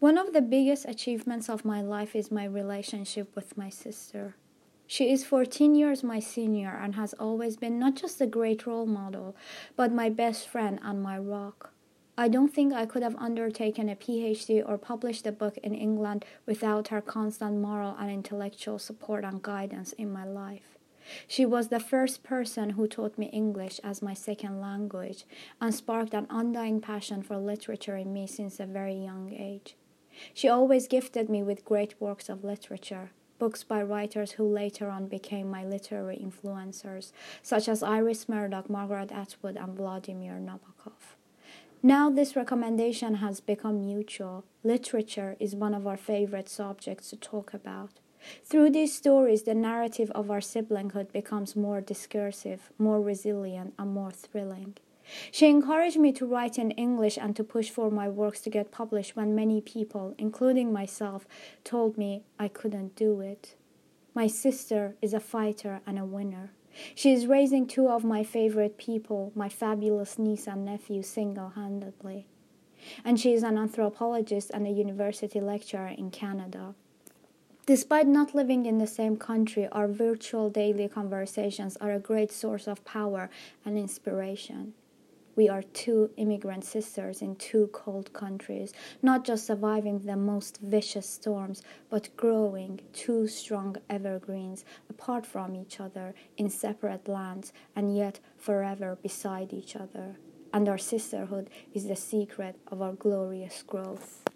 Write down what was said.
One of the biggest achievements of my life is my relationship with my sister. She is 14 years my senior and has always been not just a great role model, but my best friend and my rock. I don't think I could have undertaken a PhD or published a book in England without her constant moral and intellectual support and guidance in my life. She was the first person who taught me English as my second language and sparked an undying passion for literature in me since a very young age. She always gifted me with great works of literature, books by writers who later on became my literary influencers, such as Iris Murdoch, Margaret Atwood, and Vladimir Nabokov. Now, this recommendation has become mutual. Literature is one of our favorite subjects to talk about. Through these stories, the narrative of our siblinghood becomes more discursive, more resilient, and more thrilling. She encouraged me to write in English and to push for my works to get published when many people, including myself, told me I couldn't do it. My sister is a fighter and a winner. She is raising two of my favorite people, my fabulous niece and nephew, single handedly. And she is an anthropologist and a university lecturer in Canada. Despite not living in the same country, our virtual daily conversations are a great source of power and inspiration. We are two immigrant sisters in two cold countries, not just surviving the most vicious storms, but growing two strong evergreens apart from each other in separate lands and yet forever beside each other. And our sisterhood is the secret of our glorious growth.